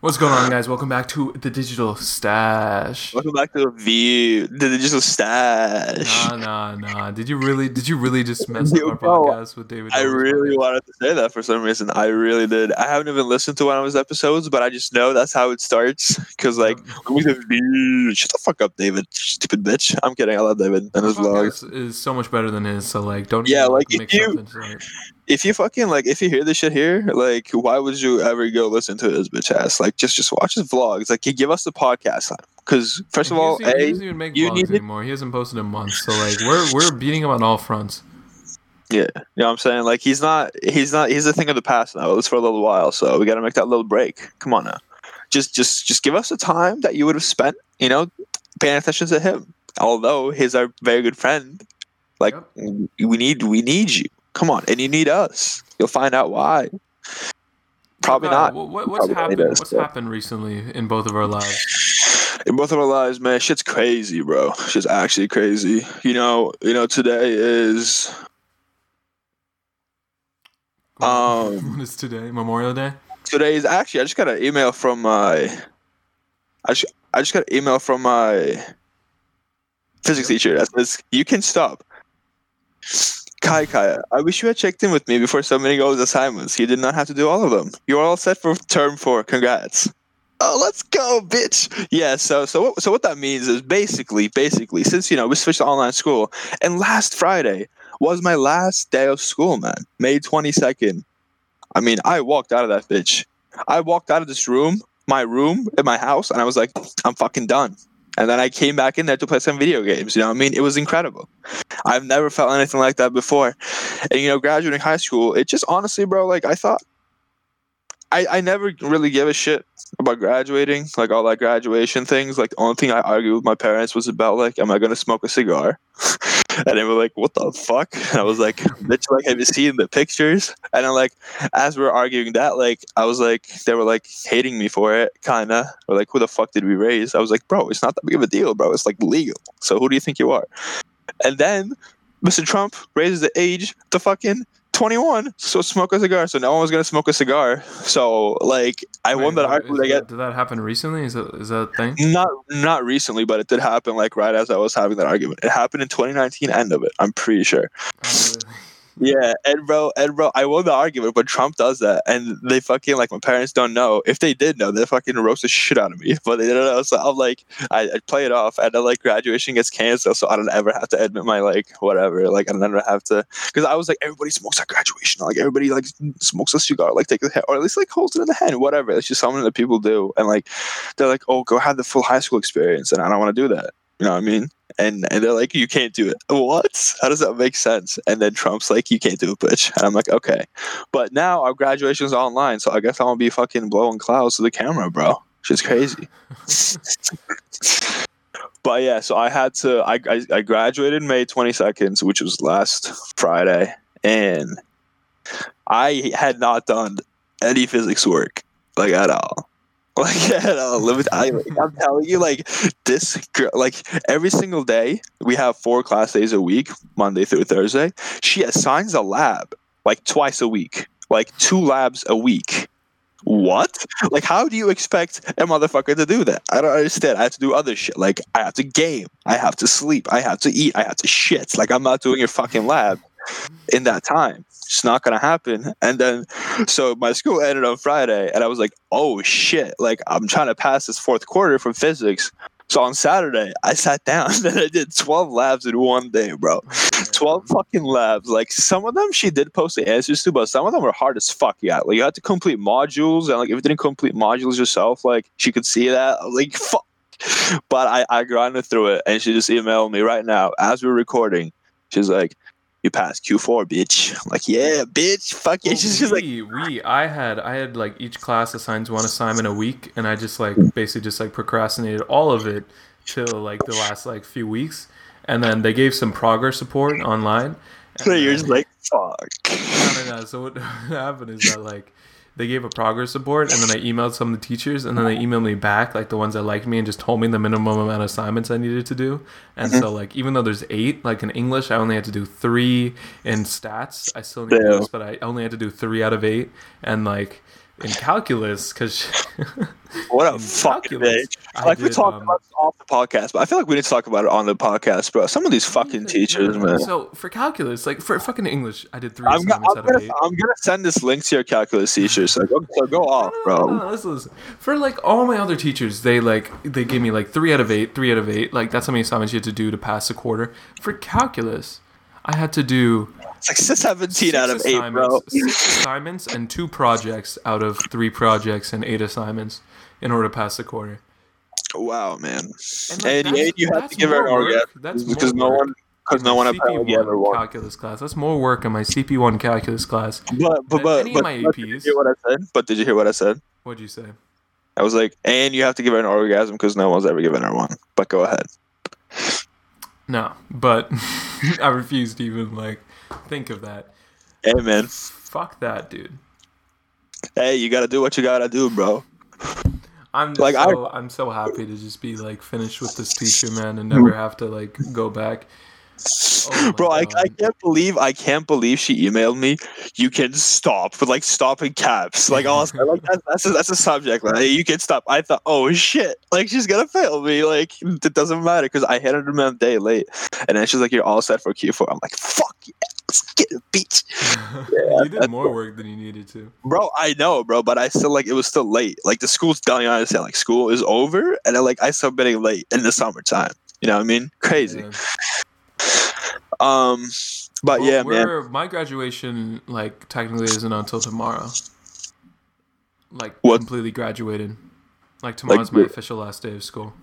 What's going on, guys? Welcome back to the Digital Stash. Welcome back to the View, the digital stash. Nah, nah, nah. Did you really? Did you really just mess Yo, up our podcast with David? I really wanted to say that for some reason. I really did. I haven't even listened to one of his episodes, but I just know that's how it starts. Because like, we the View. Shut the fuck up, David. Stupid bitch. I'm kidding. I love David and his vlogs. is so much better than his. So like, don't Yeah, like, if you- it. If you fucking like, if you hear this shit here, like, why would you ever go listen to his bitch ass? Like, just just watch his vlogs. Like, he give us the podcast time. Because first of He all, doesn't, he doesn't even make you vlogs need it- anymore. He hasn't posted in months. So like, we're we're beating him on all fronts. Yeah, you know what I'm saying? Like he's not he's not he's a thing of the past now, at least for a little while. So we gotta make that little break. Come on now. Just just just give us the time that you would have spent, you know, paying attention to him. Although he's our very good friend. Like we need we need you. Come on, and you need us. You'll find out why. Probably not. What, what- what's Probably happened? does, What's but- happened recently in both of our lives? In both of our lives, man, shit's crazy, bro. Shit's actually crazy. You know, you know, today is Um, what is today? Memorial Day. today is actually I just got an email from my I just I just got an email from my physics teacher that says you can stop. Kai Kaya, I wish you had checked in with me before submitting all those assignments. You did not have to do all of them. You're all set for term four. Congrats. Oh, let's go, bitch. Yeah, so so so what that means is basically basically since you know we switched to online school and last Friday was my last day of school, man. May 22nd. I mean, I walked out of that bitch. I walked out of this room, my room in my house, and I was like, I'm fucking done. And then I came back in there to play some video games. You know I mean? It was incredible. I've never felt anything like that before. And, you know, graduating high school, it just honestly, bro, like I thought, I, I never really give a shit about graduating, like all that graduation things. Like the only thing I argued with my parents was about like, am I gonna smoke a cigar? and they were like, "What the fuck?" And I was like, "Bitch, like, have you seen the pictures?" And I'm like, as we are arguing that, like, I was like, they were like hating me for it, kinda, or like, who the fuck did we raise? I was like, bro, it's not that big of a deal, bro. It's like legal. So who do you think you are? And then Mr. Trump raises the age to fucking 21, so smoke a cigar. So no one was gonna smoke a cigar. So like, I won that argument. That- Did that happen recently? Is that is that a thing? not not recently, but it did happen like right as I was having that argument. It happened in 2019, end of it. I'm pretty sure. Oh, Yeah, and bro, and bro, I won the argument, but Trump does that, and they fucking like my parents don't know. If they did know, they fucking roast the shit out of me. But they don't know, so I'm like, I, I play it off, and then like graduation gets canceled, so I don't ever have to admit my like whatever. Like I don't ever have to, because I was like, everybody smokes at graduation, like everybody like smokes a cigar, like take hit, or at least like holds it in the hand, whatever. It's just something that people do, and like they're like, oh, go have the full high school experience, and I don't want to do that. You know what I mean? And and they're like, you can't do it. What? How does that make sense? And then Trump's like, you can't do it, bitch. And I'm like, okay. But now our graduation's online, so I guess I'm gonna be fucking blowing clouds to the camera, bro. Shit's crazy. but yeah, so I had to. I I, I graduated May 22nd, which was last Friday, and I had not done any physics work like at all. Like at all. Me- I, I'm telling you, like this, girl, like every single day we have four class days a week, Monday through Thursday. She assigns a lab like twice a week, like two labs a week. What? Like, how do you expect a motherfucker to do that? I don't understand. I have to do other shit. Like, I have to game. I have to sleep. I have to eat. I have to shit. Like, I'm not doing your fucking lab in that time. It's not gonna happen. And then, so my school ended on Friday, and I was like, oh shit! Like, I'm trying to pass this fourth quarter from physics. So on Saturday, I sat down and I did 12 labs in one day, bro. 12 fucking labs. Like some of them she did post the answers to, but some of them were hard as fuck. Yeah. Like you had to complete modules, and like if you didn't complete modules yourself, like she could see that. Like, fuck. But I, I grinded through it and she just emailed me right now as we're recording. She's like, You passed Q4, bitch. I'm like, yeah, bitch. Fuck yeah. Well, She's just like we, we I had I had like each class assigns one assignment a week and I just like basically just like procrastinated all of it till like the last like few weeks and then they gave some progress support online and you're just like, fuck. no, no, no. So what happened is that like they gave a progress report, and then I emailed some of the teachers, and then they emailed me back, like the ones that liked me, and just told me the minimum amount of assignments I needed to do. And mm-hmm. so like even though there's eight, like in English, I only had to do three. In stats, I still need this, but I only had to do three out of eight. And like in calculus, because What a In fucking calculus, bitch. I Like we did, talked um, about this off the podcast, but I feel like we need to talk about it on the podcast, bro. Some of these fucking teachers, man. So for calculus, like for fucking English, I did 3 I'm, go- assignments I'm out gonna of eight. I'm gonna send this link to your calculus teacher. So go, so go off, No, no, bro. no, listen, listen. For like all my other teachers, they like they gave me like three out of eight, three out of eight. Like that's how many assignments you had to do to pass a quarter. For calculus, I had to do It's like 17 out of 8, bro. assignments, six assignments and two projects out of three projects and eight assignments in order to pass the quarter. Wow, man. And, like, And, and you have to give her an orgasm That's because no one because no one apparently ever CP1 won. calculus class. That's more work in my CP1 calculus class. But but but, any of but, my but did you hear what I said? But did you hear what I said? What'd you say? I was like, and you have to give her an orgasm because no one's ever given her one. But go ahead. No, but I refuse to even like think of that. Hey man, Fuck that, dude. hey, you gotta do what you gotta do, bro. I'm Like, I- so I'm so happy to just be like finished with this teacher, man, and never have to like go back. Oh bro, I, I can't believe I can't believe she emailed me. You can stop with like stop in caps. Like all like that's that's a, that's a subject. Like you can stop. I thought, oh shit, like she's gonna fail me. Like it doesn't matter because I hit her a day late, and then she's like, you're all set for Q4. I'm like, fuck yeah, let's get it, bitch. you did more work than you needed to. Bro, I know, bro, but I still like it was still late. Like the school's done. You understand? Like school is over, and then like I submitting late in the summertime. You know what I mean? Crazy. Yeah. Um, but Well, yeah, man. My graduation like technically isn't until tomorrow. Like What? completely graduated. Like tomorrow's my official last day of school.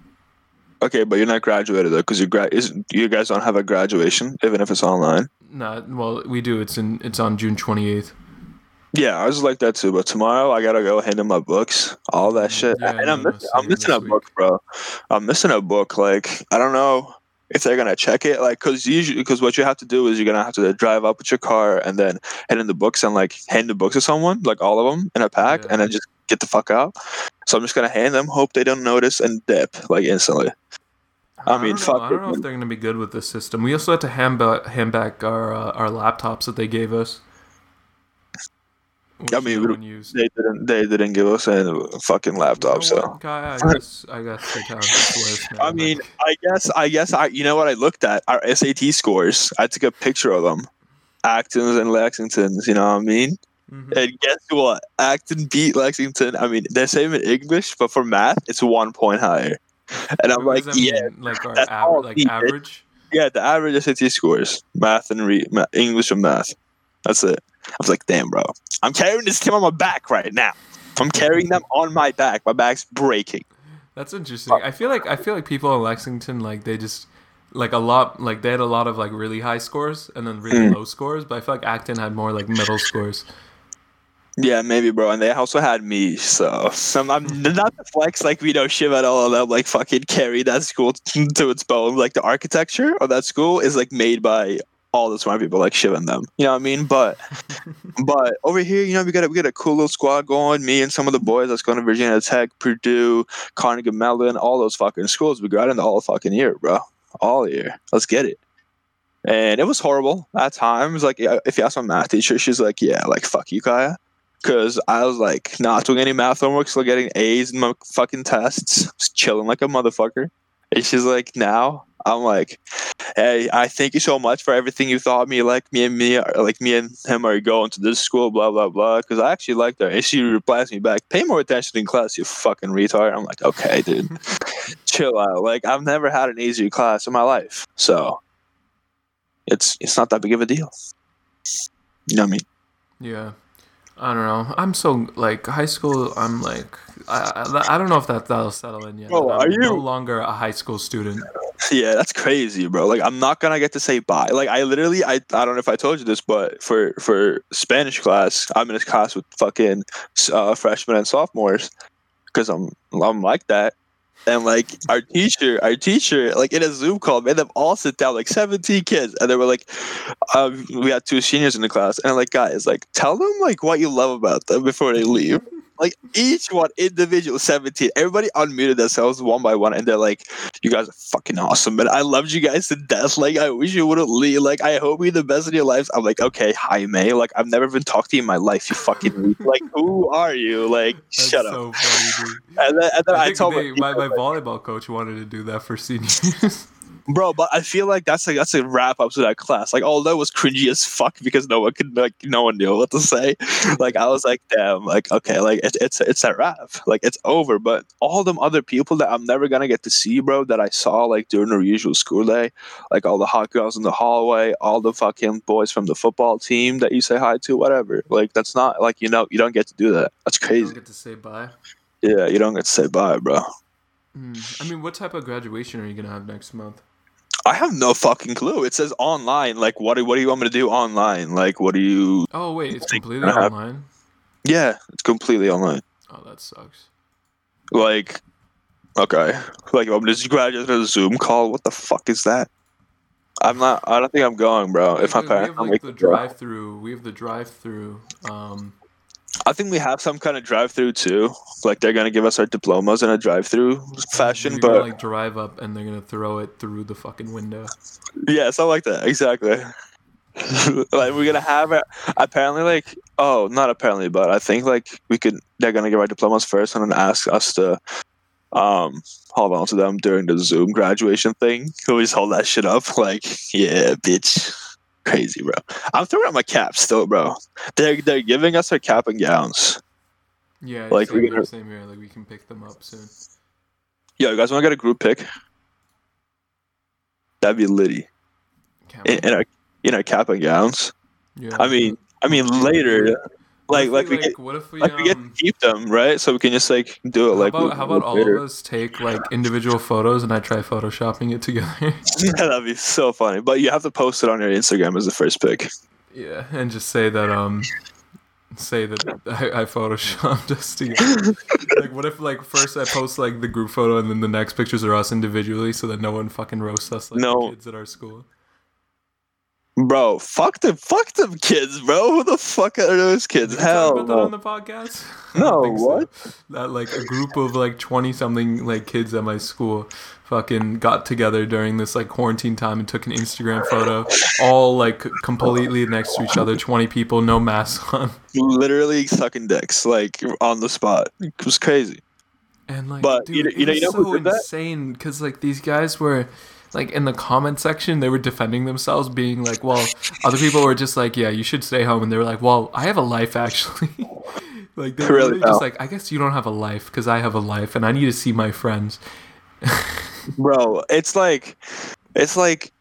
Okay, but you're not graduated though, because you gra- is, you guys don't have a graduation, even if it's online. Not well, we do. It's in. It's on June twenty eighth. Yeah, I was like that too. But tomorrow I gotta go hand in my books, all that shit, Yeah, and I'm no, no, missing, I'm missing a this book, bro. I'm missing a book. Like I don't know if they're gonna check it, like because usually because what you have to do is you're gonna have to drive up with your car and then hand in the books and like hand the books to someone, like all of them in a pack, Yeah. and then just get the fuck out. So I'm just gonna hand them, hope they don't notice, and dip like instantly. I mean, don't fuck. I don't it, know if they're gonna be good with this system. We also had to hand back, hand back our uh, our laptops that they gave us. I mean, no used. They didn't. They didn't give us a fucking laptop. You know so guy, I guess I guess the town is worse. I mean, I guess, I guess, I. You know what? I looked at our SAT scores. I took a picture of them, Actons and Lexingtons. You know what I mean? mhm. And guess what? Acton beat Lexington. I mean, they're same in English, but for math, it's one point higher. And I'm like, yeah, mean? like our that's av- like average. yeah. The average SAT scores, math and re- English and math. That's it. I was like, damn, bro. I'm carrying this team on my back right now. I'm carrying them on my back. My back's breaking. That's interesting. I feel like I feel like people in Lexington like they just like a lot like they had a lot of like really high scores and then really Mm. low scores, but I feel like Acton had more like middle scores. Yeah, maybe, bro. And they also had me, so I'm, I'm not the flex like we know Shiv at all them like fucking carry that school to its bone. Like the architecture of that school is like made by all the smart people like Shiv and them. You know what I mean? But but over here, you know, we got a, we got a cool little squad going. Me and some of the boys that's going to Virginia Tech, Purdue, Carnegie Mellon, all those fucking schools. We got into all the fucking year, bro. All year. Let's get it. And it was horrible at times. Like, if you ask my math teacher, she's like, "Yeah, like fuck you, Kaya." Because I was like not doing any math homework, still getting A's in my fucking tests, just chilling like a motherfucker. And she's like, now I'm like, hey, I thank you so much for everything you thought me. Like me and me, are, like me and him are going to this school, blah blah blah. Because I actually liked her, and she replies me back, pay more attention in class, you fucking retard. I'm like, okay, dude, chill out. Like I've never had an easier class in my life, so it's it's not that big of a deal. You know what I mean? Yeah. I don't know. I'm so like high school. I'm like I, I, I don't know if that that'll settle in yet. Bro, are you- no longer a high school student? Yeah, that's crazy, bro. Like I'm not gonna get to say bye. Like I literally I, I don't know if I told you this, but for for Spanish class, I'm in a class with fucking uh, freshmen and sophomores because I'm I'm like that. And like our teacher, our teacher, like in a Zoom call, made them all sit down, like 17 kids, and they were like, um, we had two seniors in the class, and I'm like, guys, like tell them like what you love about them before they leave. Like each one individual 17. Everybody unmuted themselves one by one, and they're like, "You guys are fucking awesome, man. I loved you guys to death. Like, I wish you wouldn't leave. Like, I hope you're the best in your lives." I'm like, "Okay, hi, May. Like, I've never even talked to you in my life. You fucking like, who are you? Like, That's shut up." funny, dude. And then, and then I, I, told they, my, my, my volleyball coach wanted to do that for seniors. bro, but I feel like that's like that's a wrap up to that class. Like, although it was cringy as fuck because no one could like no one knew what to say. Like, I was like, damn, like okay, like it's it's it's a wrap. Like it's over. But all them other people that I'm never gonna get to see, bro, that I saw like during our usual school day, like all the hot girls in the hallway, all the fucking boys from the football team that you say hi to, whatever. Like that's not like you know you don't get to do that. That's crazy. you don't get to say bye. Yeah, you don't get to say bye, bro. Hmm. I mean, what type of graduation are you gonna have next month? I have no fucking clue. It says online. Like, what do what do you want me to do online? Like, what do you? Oh wait, it's completely online. Yeah, it's completely online. Oh, that sucks. Like, okay, like you want me to just graduate on a Zoom call? What the fuck is that? I'm not. I don't think I'm going, bro. If my Because we have like the drive-through. We have the drive-through. Um, I think we have some kind of drive-through too. Like they're gonna give us our diplomas in a drive-through fashion, we're but gonna, like drive up and they're gonna throw it through the fucking window. Yeah, something like that. Exactly. like we're gonna have it. Apparently, like oh, not apparently, but I think like we could. They're gonna give our diplomas first and then ask us to um hold on to them during the Zoom graduation thing. We just hold that shit up. Like yeah, bitch. Crazy, bro. I'm throwing out my cap still, bro. They're they're giving us our cap and gowns. Yeah, Like, we're gonna- same here. Like we can pick them up soon. Yo, you guys want to get a group pick? That'd be litty in, we? in our in our cap and gowns. yeah. I mean, I mean later. Like- like we like get- what if we like we get to um, keep them, right? So we can just like do it how like about how about all of us take like individual photos and I try photoshopping it together? Yeah, that'd be so funny. But you have to post it on your Instagram as the first pic. yeah, and just say that um say that I, I photoshopped us together. like what if like first I post like the group photo and then the next pictures are us individually so that no one fucking roasts us like No. the kids at our school. Bro, fuck them fuck them kids, bro. Who the fuck are those kids? Did Hell about that no. on the podcast? No, don't so. what? That like a group of like twenty something like kids at my school fucking got together during this like quarantine time and took an Instagram photo, all like completely next to each other, twenty people, no masks on, Literally sucking dicks, like on the spot. It was crazy. and like But dude, you know- you it know- was you know so that? insane because like these guys were. Like in the comment section, they were defending themselves, being like, "Well, other people were just like, yeah, you should stay home," and they were like, "Well, I have a life actually." like they were Really really just like, "I guess you don't have a life because I have a life, and I need to see my friends." Bro, it's like it's like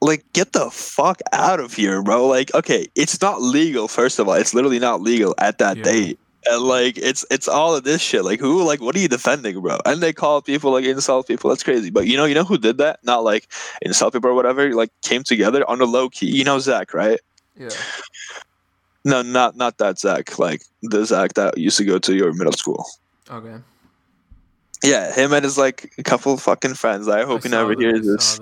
like get the fuck out of here, bro. Like, okay, it's not legal, first of all. It's literally not legal at that Yeah. date. And like it's it's all of this shit. Like who like what are you defending, bro? And they call people like insult people. That's crazy. But you know, you know who did that? Not like insult people or whatever, like came together on the low key. You know Zach, right? Yeah. No, not not that Zach. Like the Zach that used to go to your middle school. Okay. Yeah, him and his like a couple fucking friends. I hope I he never that, hears this.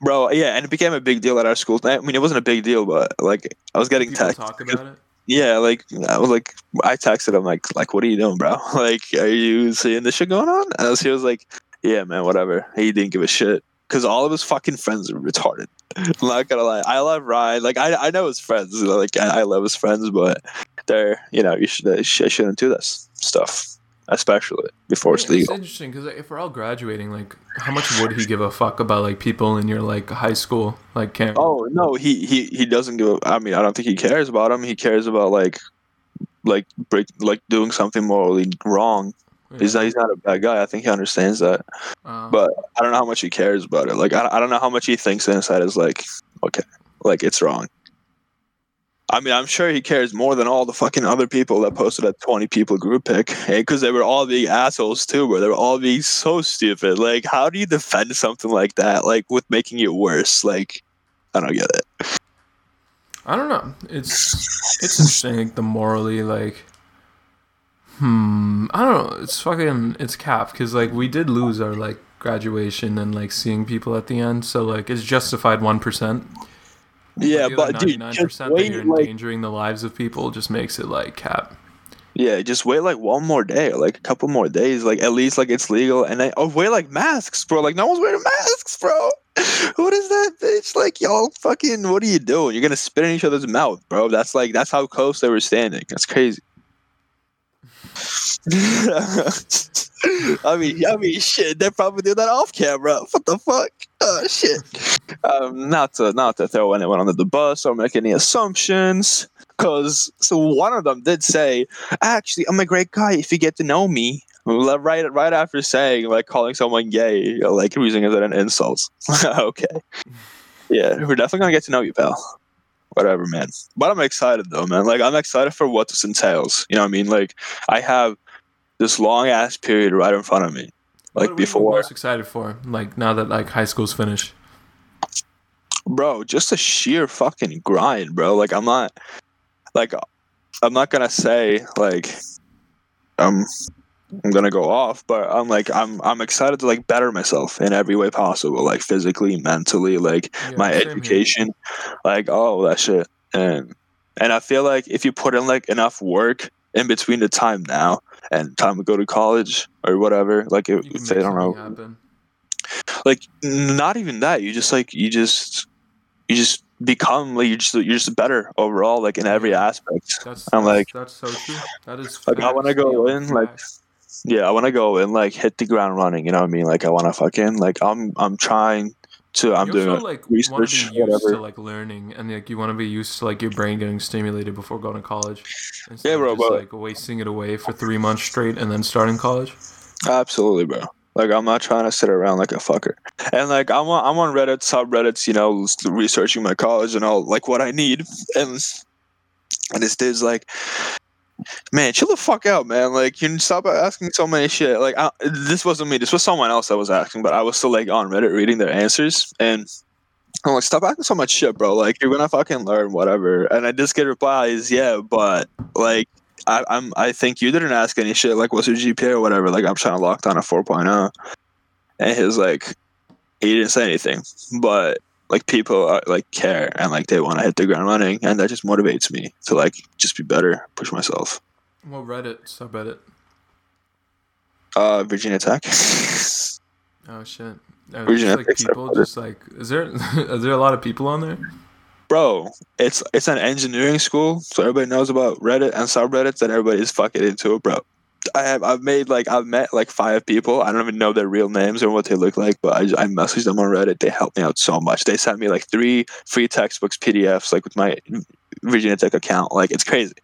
Bro, yeah, and it became a big deal at our school. I mean, it wasn't a big deal, but like I was getting People text. talk about it. Yeah, like I was like, I texted him like, like, what are you doing, bro? Like, are you seeing this shit going on? And he was like, yeah, man, whatever. He didn't give a shit because all of his fucking friends are retarded. I'm not gonna lie. I love Ryan. Like, I I know his friends. Like, I, I love his friends, but they're you know you should I shouldn't do this stuff, especially before it's Yeah, it's legal. interesting because if we're all graduating, like, how much would he give a fuck about like people in your like high school like camp? Oh no, he he he doesn't give. A, I mean, I don't think he cares about him. He cares about like, like break, like doing something morally wrong. He's not, he's not a bad guy. I think he understands that, Um, but I don't know how much he cares about it. Like, I, I don't know how much he thinks inside is like, okay, like it's wrong. I mean, I'm sure he cares more than all the fucking other people that posted that 20 people group pic. Hey, because they were all being assholes too, where They were all being so stupid. Like, how do you defend something like that? Like, with making it worse? Like, I don't get it. I don't know. It's it's interesting. Like the morally like, hmm. I don't know. It's fucking it's cap because like we did lose our like graduation and like seeing people at the end. So like it's justified one percent. Yeah, but dude, ninety-nine just wait, you're like, endangering the lives of people just makes it like cap. Yeah, just wait like one more day, or like a couple more days, like at least like it's legal, and then oh wear like masks, bro. Like no one's wearing masks, bro. What is that, bitch? Like y'all fucking, what are you doing? You're gonna spit in each other's mouth, bro. That's like that's how close they were standing. That's crazy. I mean, I mean, shit. They probably did that off camera. What the fuck? Oh shit. Um, not to not to throw anyone under the bus or make any assumptions, because so one of them did say, "Actually, I'm a great guy if you get to know me." Right, right after saying like calling someone gay, like using it as an insult. okay, yeah, we're definitely gonna get to know you, pal whatever, man. But I'm excited though, man. Like I'm excited for what this entails. You know what I mean? Like I have this long ass period right in front of me. Like what are before, most excited for? Like now that like high school's finished. bro, just a sheer fucking grind, bro. Like I'm not, like, I'm not gonna say like, um, I'm gonna go off, but I'm like, I'm I'm excited to like better myself in every way possible, like physically, mentally, like Yeah, my same here. education, like all that shit, and and I feel like if you put in like enough work in between the time now and time to go to college or whatever, like it, You can if they don't know, happen. like not even that. You just like you just you just become like you're just you're just better overall like in every aspect. That's, I'm that's like- that's so true. That is Like, I wanna go beyond in, like, yeah i want to go and like hit the ground running you know what i mean? Like i want to fucking like i'm i'm trying to i'm you doing like research want to be used whatever. to like learning and like you want to be used to like your brain getting stimulated before going to college instead Yeah, of bro, just, but- like wasting it away for three months straight and then starting college? Absolutely bro. Like i'm not trying to sit around like a fucker. And like i'm on, I'm on reddit subreddits you know researching my college and all like what i need. And and this dude's like man chill the fuck out man like you stop asking so many shit like I, this wasn't me this was someone else that was asking but i was still like on reddit reading their answers and I'm like, stop asking so much shit, bro. Like, you're gonna fucking learn whatever. And I just get replies, yeah, but like, I, I'm, I think you didn't ask any shit. Like, what's your GPA or whatever? Like, I'm trying to lock down a 4.0, and he was like, he didn't say anything, but like, people are, like care and like they want to hit the ground running, and that just motivates me to like just be better, push myself. well reddit subreddit Uh, Virginia Tech. oh shit are Virginia just, like Tech's people subreddit. just like is there is there a lot of people on there bro it's it's an engineering school so everybody knows about reddit and subreddits and everybody's fucking into it bro i have i've made like i've met like five people. I don't even know their real names or what they look like but i, I messaged them on reddit. They helped me out so much. They sent me like three free textbooks pdfs like with my virginia tech account. Like it's crazy.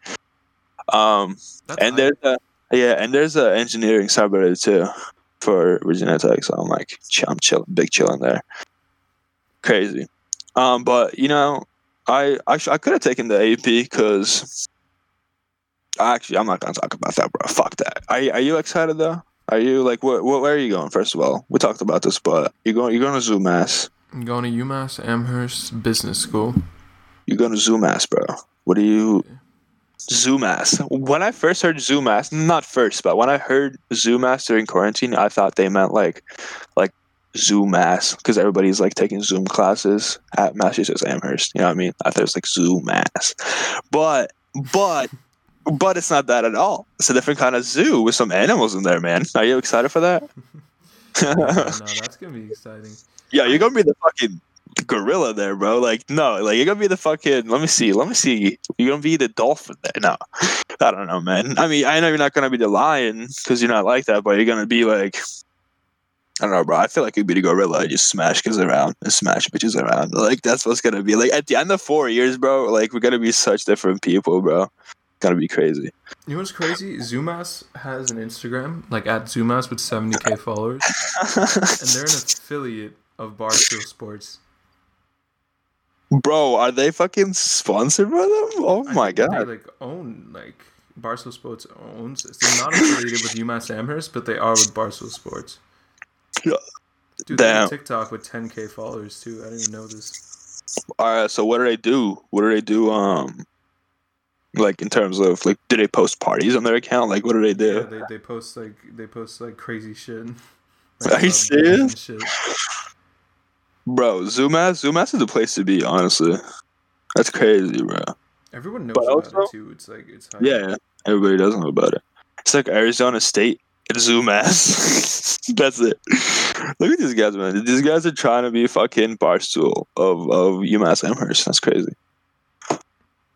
Um That's and there's a yeah and there's a engineering subreddit too for virginia tech so i'm like ch- i'm chilling big chilling there. Crazy. Um but you know i i, sh- I could have taken the ap because actually i'm not gonna talk about that bro. Fuck that. Are, you- are you excited though? Are you like what, what where are you going first of all? We talked about this but you're going you're going to zoomass? I'm going to umass amherst business school. You're going to zoomass bro. What do you Zoomass. When I first heard Zoomass, not first, but when I heard Zoomass during quarantine, I thought they meant like, like Zoomass because everybody's like taking Zoom classes at Massachusetts Amherst. You know what I mean? I thought it was like Zoomass, but but but it's not that at all. It's a different kind of zoo with some animals in there, man. Are you excited for that? no, no that's gonna be exciting Yeah, you're gonna be the fucking gorilla there, bro. Like, no, like you're gonna be the fucking. Let me see. Let me see. You're gonna be the dolphin there. No, I don't know, man. I mean, I know you're not gonna be the lion because you're not like that, but you're gonna be like. I don't know, bro. I feel like you'd be the gorilla. and just smash kids around and smash bitches around. Like that's what's gonna be. Like at the end of four years, bro. Like we're gonna be such different people, bro. Gonna be crazy. You know what's crazy? Zoomass has an Instagram, like at Zoomass with 70k followers, and they're an affiliate of Barstool Sports. bro, are they fucking sponsored by them? Oh I my god. They like own like Barstool Sports owns. They're not affiliated with UMass Amherst, but they are with Barstool Sports. Dude, they have Damn. TikTok with 10k followers too. I didn't even know this. All right, so what do they do? What do they do? Um, like in terms of like, do they post parties on their account? Like, what do they Yeah, do? they, they post like they post like crazy shit. Are you serious? shit. Bro, Zoomass, Zoomass is the place to be. Honestly, that's crazy, bro. Everyone knows But about also- it too. It's like it's hype. Yeah, everybody does know about it. It's like Arizona State and Zoomass. That's it. Look at these guys, man. These guys are trying to be fucking barstool of of UMass Amherst. That's crazy.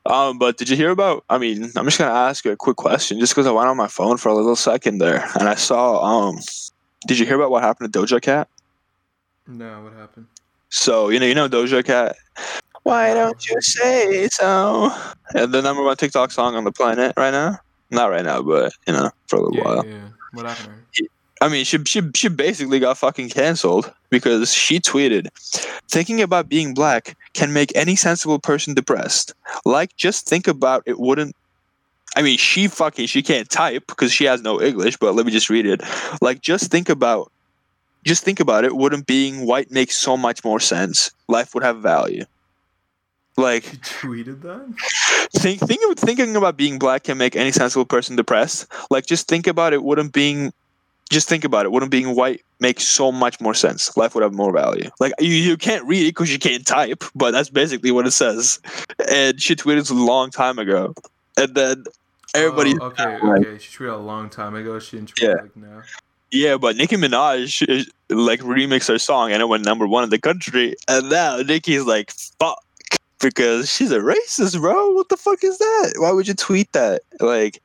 Um, but did you hear about? I mean, I'm just gonna ask you a quick question, just because I went on my phone for a little second there, and I saw. Um, did you hear about what happened to Doja Cat? No, what happened? So you know, you know Doja Cat. Why don't you say so? And the number one TikTok song on the planet right now. Not right now, but you know, for a little Yeah, while. yeah, yeah. What happened? I mean, she she she basically got fucking canceled because she tweeted, "Thinking about being black can make any sensible person depressed. Like, just think about it. Wouldn't." I mean, she fucking she can't type because she has no English. But let me just read it. Like, just think about, just think about it. Wouldn't being white make so much more sense? Life would have value. Like, She tweeted that. think think thinking about being black can make any sensible person depressed. Like just think about it. Wouldn't being just think about it. Wouldn't being white make so much more sense? Life would have more value. Like you, you can't read it because you can't type, but that's basically what it says. And she tweeted this a long time ago, and then everybody. Oh, okay, like- okay. She tweeted a long time ago. She didn't tweet Yeah. like now. Yeah, but Nicki Minaj like remixed her song and it went number one in the country, and now Nicki's like fuck because she's a racist, bro. What the fuck is that? Why would you tweet that? Like,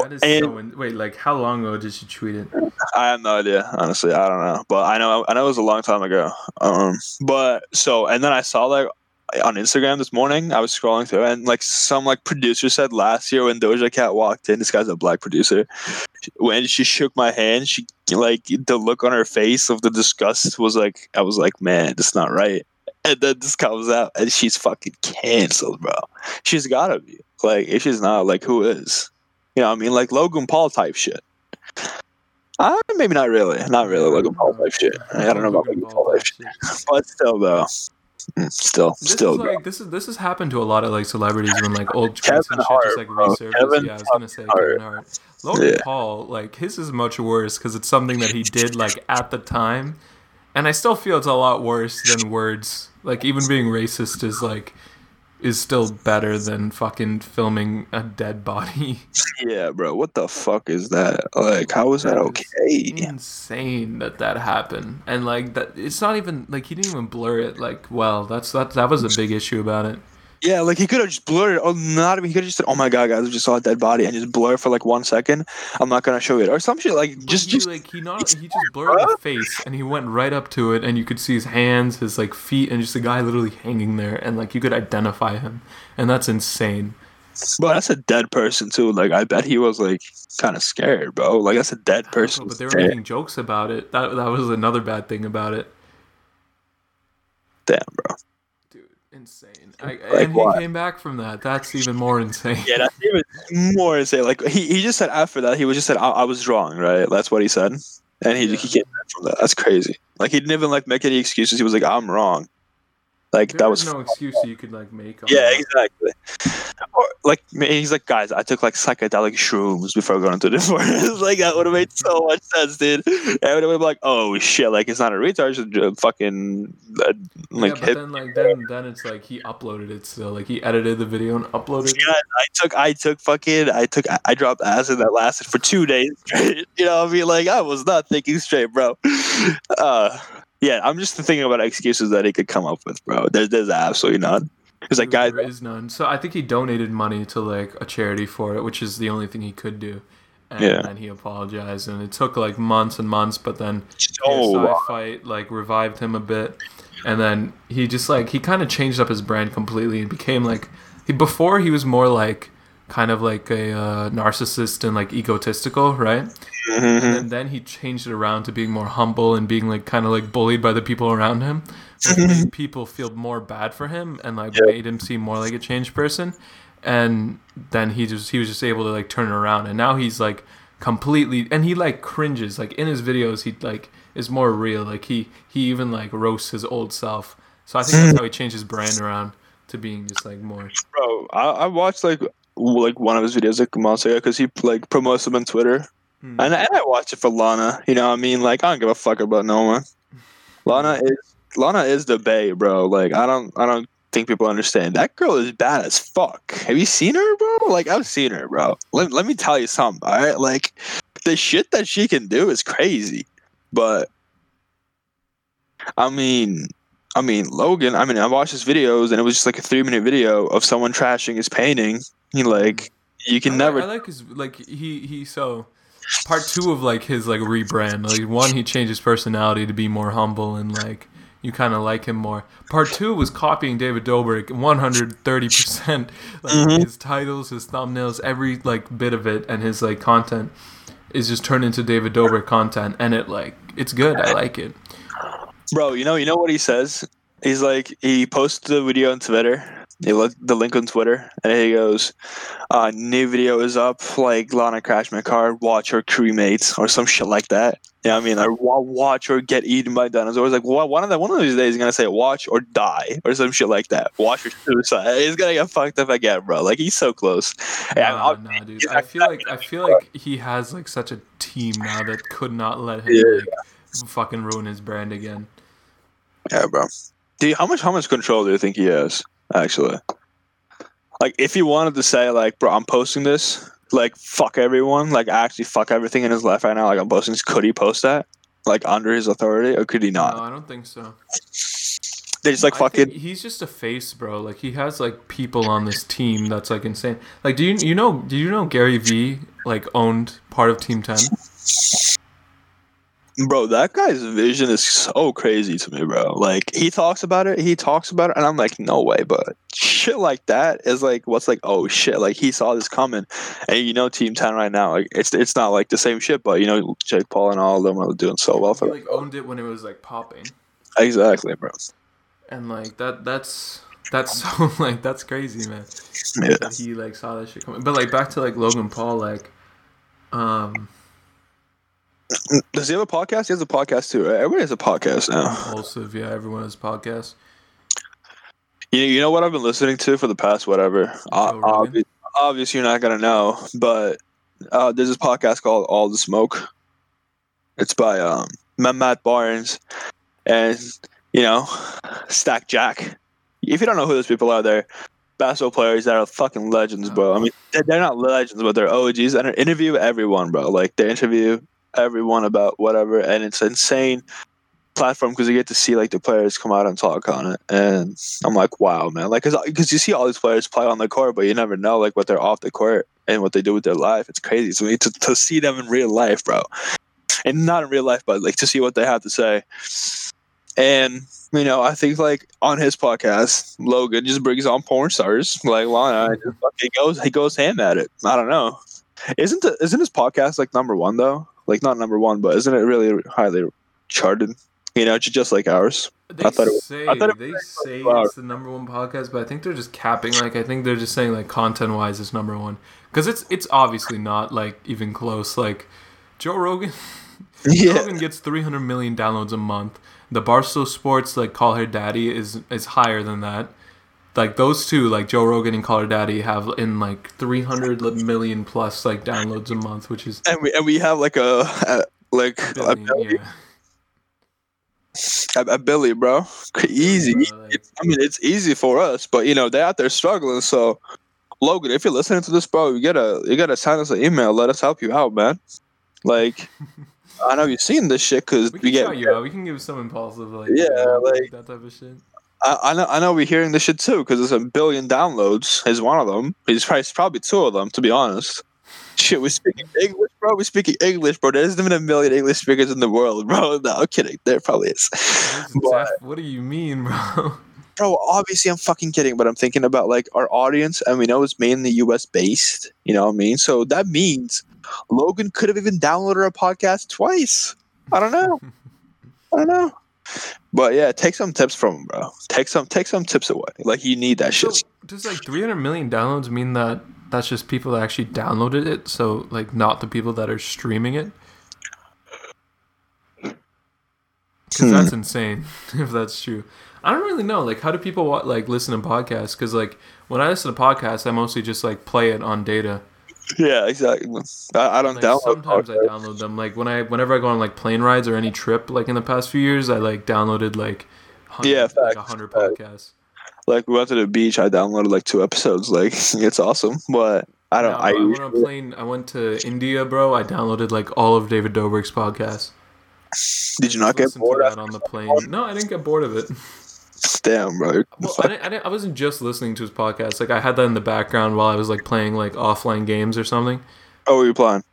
That is and so. In- wait, like how long ago did she tweet it? I have no idea, honestly. I don't know, but I know I know it was a long time ago. Um, but so and then I saw like on Instagram this morning. I was scrolling through and like some like producer said last year when Doja Cat walked in. This guy's a black producer. When she shook my hand, she like the look on her face of the disgust was like I was like, man, that's not right. And then this comes out and she's fucking canceled, bro. She's gotta be like if she's not, like who is? You know, what I mean, like Logan Paul type shit. Uh, maybe not really, not really Logan Paul type shit. I don't know about Logan Paul type shit, but still though, Mm, still, This still, is like this is this has happened to a lot of like celebrities when like old tweets Kevin and shit just like resurface. Kevin yeah, I was gonna say Hart. Kevin Hart. Logan Yeah. Paul, like his is much worse because it's something that he did like at the time, and I still feel it's a lot worse than words. Like even being racist is like is still better than fucking filming a dead body. Yeah, bro. What the fuck is that? Like, how is that That okay? is insane that that happened, and like that it's not even like he didn't even blur it like well. That's that that was a big issue about it. Yeah, like he could have just blurred it. Oh, not even. He could have just said, "Oh my god, guys, I just saw a dead body," and just blur for like one second. I'm not gonna show it or some shit. Like just, he, just like he not he just blurred the face and he went right up to it and you could see his hands, his like feet, and just a guy literally hanging there and like you could identify him, and that's insane. But that's a dead person too. Like I bet he was like kind of scared, bro. Like that's a dead person. but they were Damn, making jokes about it. That that was another bad thing about it, damn, bro. Dude. Insane. I, Like and what? he came back from that. That's even more insane. Yeah, that's even more insane. Like he, he just said after that, he was just said I, I was wrong, right? That's what he said, and he Yeah. he came back from that. That's crazy. Like he didn't even like make any excuses. He was like I'm wrong. Like There that was was no excuse that you could like make. Yeah, that. exactly. Or like he's like, guys, I took like psychedelic shrooms before going to the forest. like that would have made so much sense, dude. And it would have been like, oh shit, like it's not a retard, it's a fucking uh, like yeah, but hip. then like then then it's like he uploaded it still. Like he edited the video and uploaded. Yeah, I took, I took fucking, I took, I dropped acid that lasted for two days straight. You know, what I mean, like I was not thinking straight, bro. Uh, yeah, I'm just thinking about excuses that he could come up with, bro. There's, there's absolutely none. Because like, guys, there is none. So I think he donated money to like a charity for it, which is the only thing he could do. And Yeah. then he apologized, and it took like months and months. But then so KSI fight like revived him a bit, and then he just like he kind of changed up his brand completely and became like he before he was more like kind of like a uh, narcissist and like egotistical, right? Mhm. and then he changed it around to being more humble and being like kind of like bullied by the people around him people feel more bad for him and like Yeah. made him seem more like a changed person. And then he just he was just able to like turn it around. And now he's like completely and he like cringes. Like in his videos he like is more real. Like he he even like roasts his old self. So i think that's how he changed his brand around to being just like more bro, I, I watched like like one of his videos like months ago because he like promotes them on Twitter, Hmm. and, and I watch it for Lana. You know, what I mean, like I don't give a fuck about no one. Lana is Lana is the bay, bro. Like I don't I don't think people understand. That girl is bad as fuck. Have you seen her, bro? Like I've seen her, bro. Let, let me tell you something. All right, like the shit that she can do is crazy. But I mean, I mean Logan. I mean, I watched his videos and it was just like a three minute video of someone trashing his painting. He like you can I never. Like, I like his like he he so part two of like his like rebrand. Like one, he changed his personality to be more humble and like you kind of like him more. Part two was copying David Dobrik 130 percent. Like Mhm. his titles, his thumbnails, every like bit of it, and his like content is just turned into David Dobrik content, and it like it's good. I like it. Bro, you know, you know what he says? He's like, he posted the video on Twitter. He looked the link on Twitter, and he goes, uh, "New video is up. Like Lana crashed my car. Watch her cremate or some shit like that." Yeah, I mean, or watch her get eaten by dinosaurs. Like, well, one of the one of these days, he's gonna say, "Watch or die" or some shit like that. Watch or suicide. He's gonna get fucked up again, bro. Like he's so close. Yeah, Nah, nah, dude. I feel like I feel like he has like such a team now that could not let him Yeah. like fucking ruin his brand again. Yeah, bro. Do you, how much how much control do you think he has? Actually, like if he wanted to say like, bro, I'm posting this, like fuck everyone, like actually fuck everything in his life right now, like I'm posting this. Could he post that? Like under his authority, or could he No, not? I don't think so. They just like I fucking. he's just a face, bro. Like he has like people on this team that's like insane. Like, do you you know do you know Gary Vee like owned part of Team Ten? Bro, that guy's vision is so crazy to me, bro. Like he talks about it, he talks about it, and I'm like, no way. But shit like that is like, what's like, oh shit, like he saw this coming, and you know, Team Ten right now, like it's it's not like the same shit, but you know, Jake Paul and all of them are doing so well He for like owned it when it was like popping, exactly, bro. and like that that's that's so like that's crazy, man. Yeah. he like saw that shit coming. But like back to like Logan Paul, like um Does he have a podcast? He has a podcast too, right? Everybody has a podcast now. impulsive, yeah, everyone has podcasts. You, you know what I've been listening to for the past whatever? Uh, Joe obvi- obviously, you're not gonna know, but uh, there's this podcast called All the Smoke. It's by um, Matt Barnes and you know Stack Jack. If you don't know who those people are, they're basketball players that are fucking legends, bro. I mean, they're- they're not legends, but they're OGs, and they interview everyone, bro. Like they interview everyone about whatever, and it's insane platform because you get to see like the players come out and talk on it, and I'm like, wow, man, like because you see all these players play on the court, but you never know like what they're off the court and what they do with their life. It's crazy. So to, to see them in real life, bro, and not in real life, but like to see what they have to say. And you know, I think like on his podcast, Logan just brings on porn stars like Lana. Fucking goes, he goes ham at it. I don't know. Isn't the, isn't his podcast like number one though? Like not number one, but isn't it really highly charted? You know, just like ours. They I thought it was- say I thought it they say it's the number one podcast, but I think they're just capping. Like I think they're just saying like content wise it's number one because it's it's obviously not like even close. Like Joe Rogan, Joe Yeah, Rogan gets 300 million downloads a month. The Barstool Sports like Call Her Daddy is is higher than that. Like those two, like Joe Rogan and Call Her Daddy, have in like 300 million plus like downloads a month, which is and we and we have like a, a like a, billion, Billy, yeah. a, a Billy, bro. Easy. Bro, like- I mean, it's easy for us, but you know they're out there struggling. So, Logan, if you're listening to this, bro, you gotta you gotta send us an email. Let us help you out, man. Like, I know you've seen this shit because We we, get. you out. We can give some impulsive like Yeah, you know, like- that type of shit. I, I know I know we're hearing this shit too because there's a billion downloads. Is one of them. He's probably, it's probably two of them, to be honest. Shit, we're speaking English, bro. We're speaking English, bro. There isn't even a million English speakers in the world, bro. No, I'm kidding. There probably is. But- what do you mean, bro? bro obviously i'm fucking kidding but i'm thinking about like our audience and we know it's mainly us based you know what i mean so that means logan could have even downloaded our podcast twice i don't know i don't know but yeah take some tips from him bro take some take some tips away like you need that So, shit does like 300 million downloads mean that that's just people that actually downloaded it? So like not the people that are streaming it? Because Hmm. that's insane if that's true. I don't really know. Like, how do people like listen to podcasts? Because like when I listen to podcasts, I mostly just like play it on data. Yeah exactly i, I don't Like, download sometimes I download them. Like when I whenever I go on like plane rides or any trip, like in the past few years, I like downloaded like Yeah, like hundred podcasts. Like we went to the beach. I downloaded like two episodes. Like it's awesome, but I don't. I, I went on a plane. I went to India, bro. I downloaded like all of David Dobrik's podcasts. did you not get bored? on the plane? No, I didn't get bored of it. Damn, bro. Well, I, didn't, I, didn't, I wasn't just listening to his podcast. Like I had that in the background while I was like playing like offline games or something. Oh, were you playing?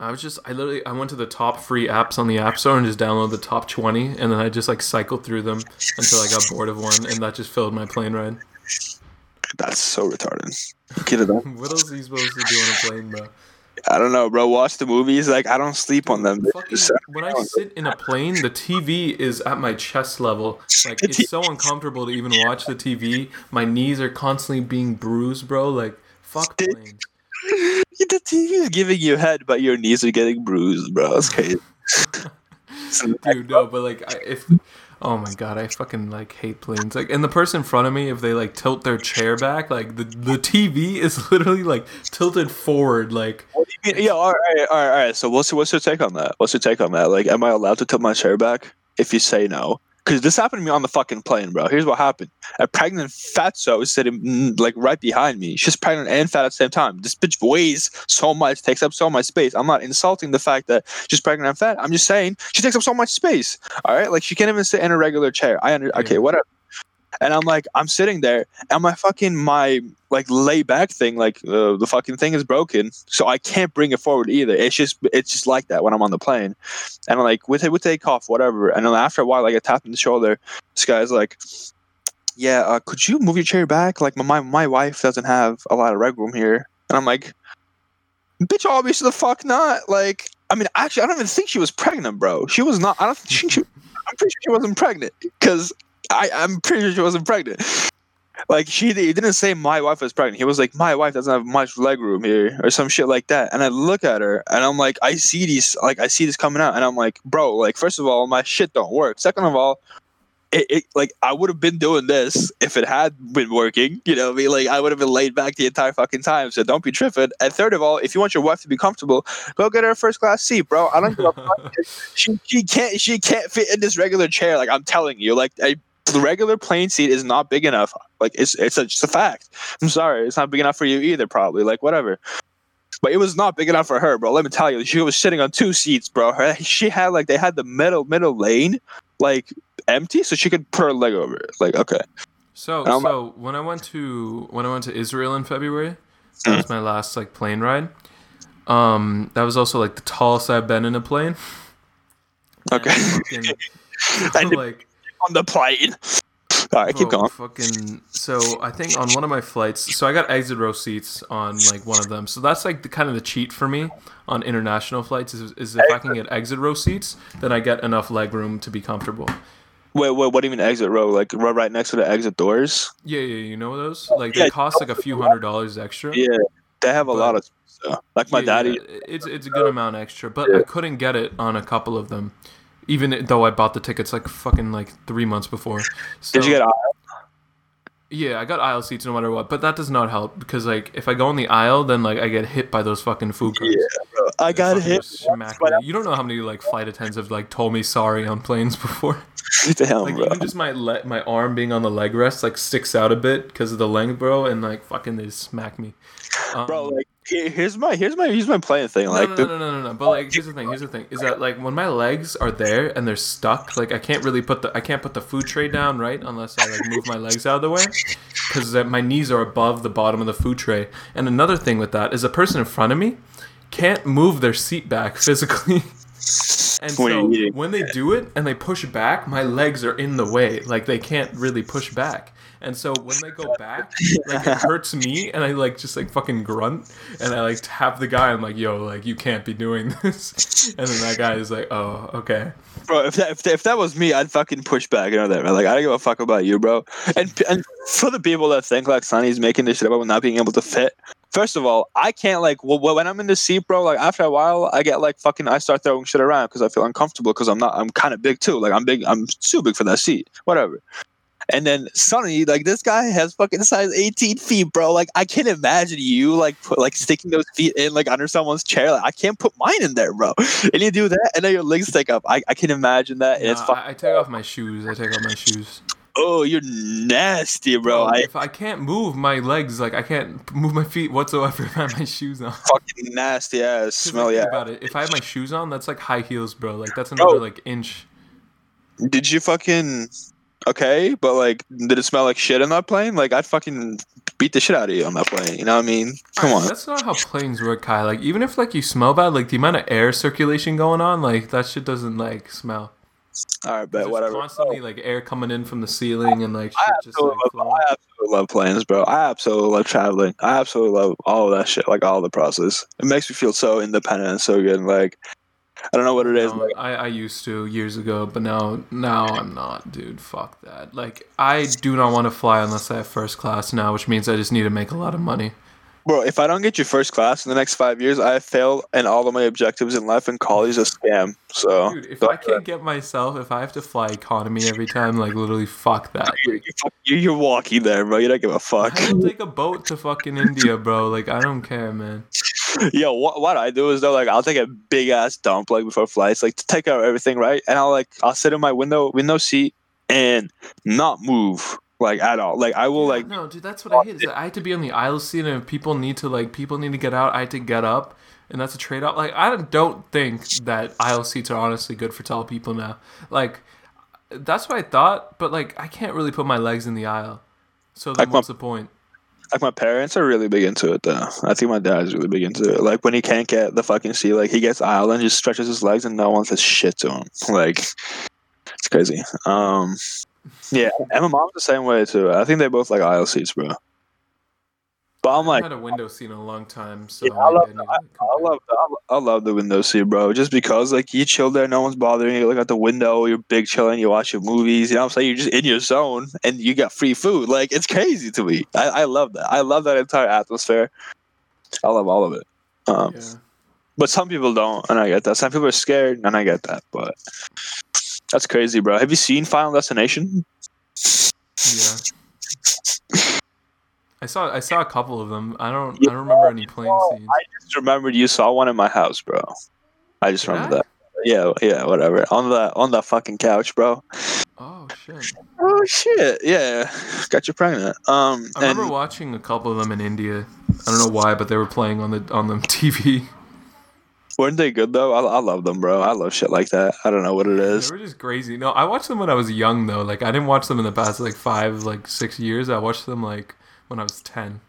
I was just I literally I went to the top free apps on the app store and just downloaded the top twenty, and then I just like cycled through them until I got bored of one, and that just filled my plane ride. That's so retarded. Get it up. what else are you supposed to do on a plane, bro? I don't know, bro. Watch the movies. Like I don't sleep on them. Fucking, when I sit in a plane, the TV is at my chest level. Like it's so uncomfortable to even watch the TV. My knees are constantly being bruised, bro. Like fuck planes. the TV is giving you head, but your knees are getting bruised, bro. That's crazy. Dude, no, but like, I, if oh my god, I fucking like hate planes. Like, and the person in front of me, if they like tilt their chair back, like the the TV is literally like tilted forward. Like? Yeah, all right, all right, all right. So what's what's your take on that? What's your take on that? Like, am I allowed to tilt my chair back? If you say no, because this happened to me on the fucking plane, bro. Here's what happened: a pregnant fatso is sitting mm, like right behind me. She's pregnant and fat at the same time. This bitch weighs so much, takes up so much space. I'm not insulting the fact that she's pregnant and fat. I'm just saying she takes up so much space. All right, like she can't even sit in a regular chair. I under okay, whatever. And I'm like, I'm sitting there, and my fucking my like lay back thing, like uh, the fucking thing is broken, so I can't bring it forward either. It's just it's just like that when I'm on the plane, and I'm like, we take we take off, whatever. And then after a while, like I tapped in the shoulder. This guy's like, Yeah, uh, could you move your chair back? Like my my wife doesn't have a lot of leg room here, and I'm like, bitch, obviously the fuck not. Like, I mean, actually, I don't even think she was pregnant, bro. She was not. I don't think she. I'm pretty sure she wasn't pregnant because I I'm pretty sure she wasn't pregnant. Like she he didn't say my wife was pregnant. He was like my wife doesn't have much leg room here or some shit like that. And I look at her and I'm like I see these like I see this coming out and I'm like bro like first of all my shit don't work. Second of all. It, it like I would have been doing this if it had been working, you know. what I mean, like I would have been laid back the entire fucking time. So don't be tripping. And third of all, if you want your wife to be comfortable, go get her a first class seat, bro. I don't give a fuck. She she can't she can't fit in this regular chair. Like I'm telling you, like a regular plane seat is not big enough. Like it's it's a, just a fact. I'm sorry, it's not big enough for you either. Probably like whatever. But it was not big enough for her, bro. Let me tell you, she was sitting on two seats, bro. Her, she had like they had the middle middle lane like empty, so she could put her leg over it. Like okay, So Um, so when I went to when I went to Israel in February, that was my last like plane ride. Um, that was also like the tallest I've been in a plane. okay, And And- like on the plane. All right, keep bro, going. Fucking so I think on one of my flights, so I got exit row seats on like one of them. So that's like the kind of the cheat for me on international flights is, is if I can get exit row seats, then I get enough leg room to be comfortable. Wait, wait, what do you mean exit row? Like right right next to the exit doors? Yeah, yeah, you know those? Like Yeah. they cost like a few hundred dollars extra. Yeah, they have a But- lot of. stuff. Like my Yeah, daddy. yeah, it's it's a good amount extra, but I couldn't get it on a couple of them, even though I bought the tickets like fucking like three months before. So, Did you get? Aisle? Yeah, I got aisle seats no matter what, but that does not help because like if I go in the aisle, then like I get hit by those fucking food carts. Yeah, bro. I got hit. smack me. You don't know how many like flight attendants have like told me sorry on planes before. Damn, Like bro. even just my le- my arm being on the leg rest like sticks out a bit because of the length, bro, and like fucking they smack me. Um, bro, like here- here's my here's my here's my playing thing. no, Like no, no, no, no, no, no. But like, here's the thing. Here's the thing. Is that like when my legs are there and they're stuck, like I can't really put the I can't put the food tray down right unless I like move my legs out of the way, because my knees are above the bottom of the food tray. And another thing with that is the person in front of me can't move their seat back physically. And so when they do it and they push back, my legs are in the way. Like they can't really push back. And so when they go back, like it hurts me and I like just like fucking grunt and I like tap the guy. I'm like, yo, like you can't be doing this. And then that guy is like, oh, okay. bro, if that, if that if that was me, I'd fucking push back. You know that. Like I don't give a fuck about you, bro. And and for the people that think like Sunny's making this shit about not being able to fit. First of all, I can't like well, when I'm in the seat, bro. Like after a while, I get like fucking. I start throwing shit around because I feel uncomfortable because I'm not. I'm kind of big too. Like I'm big. I'm too big for that seat. Whatever. And then Sunny, like this guy has fucking size 18 feet, bro. Like I can't imagine you like put like sticking those feet in like under someone's chair. Like I can't put mine in there, bro. And you do that, and then your legs stick up. I, I can imagine that, and it's Nah, fucking. I, I take off my shoes. I take off my shoes. Oh, you're nasty, bro. I if I can't move my legs, like I can't move my feet whatsoever if I have my shoes on. fucking nasty ass, smell. like, Yeah. about it. If I have my shoes on, that's like high heels, bro. Like that's another Bro. like inch. Did you fucking okay? But like, did it smell like shit on that plane? Like, I'd fucking beat the shit out of you on that plane. You know what I mean? Come on. That's not how planes work, Kai. Like even if like you smell bad, like the amount of air circulation going on, like that shit doesn't like smell. All right, There's whatever. constantly like air coming in from the ceiling and like I shit just like love. I absolutely love planes, bro. I absolutely love traveling. I absolutely love all of that shit, like all the process. It makes me feel so independent and so good. Like, I don't know what it is. No, Like, I, I used to years ago, but now now I'm not, dude. Fuck that. Like I do not want to fly unless I have first class now, which means I just need to make a lot of money. bro, if I don't get you first class in the next five years, I fail in all of my objectives in life, and college is a scam. So, Dude, if I can't get myself, if I have to fly economy every time, like literally, fuck that. You're, you're, walking there, bro. You don't give a fuck. I will take a boat to fucking India, bro. Like I don't care, man. Yo, what what I do is though, like I'll take a big ass dump like before flights, like to take out everything, right? And I'll like I'll sit in my window window seat and not move like at all. Like I will like no, dude, that's what I hate. Is I had to be on the aisle seat, and if people need to like people need to get out, I had to get up, and that's a trade off. Like I don't think that aisle seats are honestly good for tall people now. Like that's what I thought, but like I can't really put my legs in the aisle. So then Like my- what's the point? Like my parents are really big into it though. I think my dad's really big into it. Like when he can't get the fucking seat, like he gets aisle and just stretches his legs and no one says shit to him. Like it's crazy. Um yeah, and my mom's the same way too. I think they both like aisle seats, bro. But I'm I like, haven't had a window seat in a long time, so Yeah, I love to, I, I love I, I love the window seat, bro. Just because like you chill there, no one's bothering you. Look out the window, you're big chilling, you watch your movies. You know what I'm saying? You're just in your zone, and you got free food. Like it's crazy to me. I, I love that. I love that entire atmosphere. I love all of it. Um, Yeah. But some people don't, and I get that. Some people are scared, and I get that. But that's crazy, bro. Have you seen Final Destination? Yeah. I saw I saw a couple of them. I don't I don't remember any plane scenes. I just remembered you saw one in my house, bro. I just Did remember I? that. Yeah, yeah, whatever. On the on that fucking couch, bro. Oh shit. Oh shit! Yeah, got you pregnant. Um, I remember and watching a couple of them in India. I don't know why, but they were playing on the on the TV. weren't they good though? I, I love them, bro. I love shit like that. I don't know what it is. They were just crazy. No, I watched them when I was young though. Like I didn't watch them in the past like five, like six years. I watched them like when I was ten.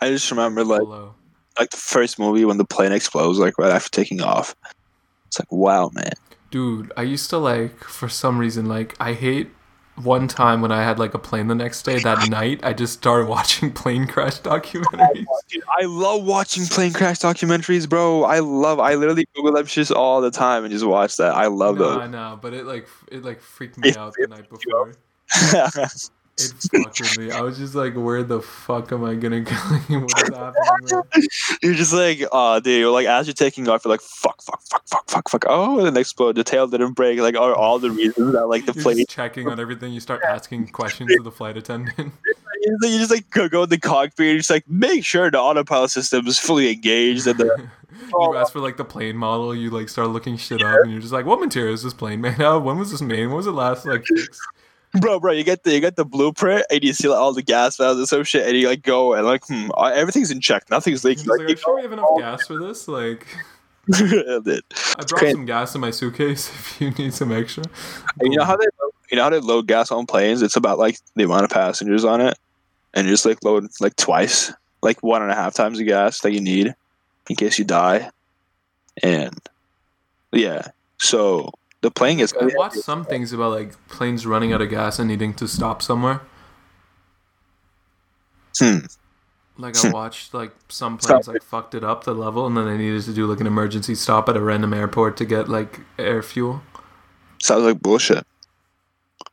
I just remember like Below. like the first movie when the plane explodes, like right after taking off. It's like wow, man. Dude, I used to like for some reason like I hate one time when I had like a plane the next day that night I just started watching plane crash documentaries. Dude, I love watching plane crash documentaries, bro. I love. I literally Google them shit all the time and just watch that. I love no, I know, but it like it like freaked me out the night before. those. It fucked me. I was just like, where the fuck am I gonna go? what is happening? bro? you're just like, oh, dude. You're like, as you're taking off, you're like, fuck, fuck, fuck, fuck, fuck, fuck. Oh, and then explode. The tail didn't break. Like, are all the reasons that like the You're plane checking on everything. You start asking questions to the flight attendant. You just, just like go, go in the cockpit and just like make sure the autopilot system is fully engaged and the you ask for like the plane model. You like start looking shit up, and you're just like, what material is this plane made of? When was this made? When was it last like fixed? Bro, bro, you get the you get the blueprint and you see like all the gas valves and some shit, and you like go and like, hmm, everything's in check, nothing's leaking. Like, like, you sure we have enough gas for this? Like, I brought crazy. some gas in my suitcase. If you need some extra, And you know how they you know how they load gas on planes? It's about like the amount of passengers on it, and you just like load like twice, like one and a half times the gas that you need in case you die, and yeah, so the plane is. I watched some things about like planes running out of gas and needing to stop somewhere. Hmm. Like I watched like some planes like fucked it up the level, and then they needed to do like an emergency stop at a random airport to get like air fuel. Sounds like bullshit.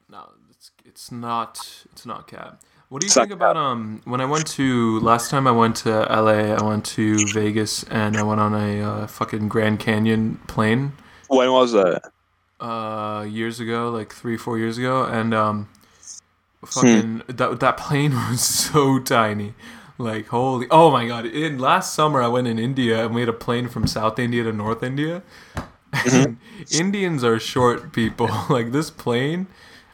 No, it's it's not it's not cab. What do you It's think about um when I went to last time I went to LA, I went to Vegas and I went on a uh, fucking Grand Canyon plane When was that? Uh years ago, like 3 4 years ago and um fucking that that plane was so tiny. Like holy oh my god! In last summer I went in India and we had a plane from South India to North India. And Indians are short people. like this plane,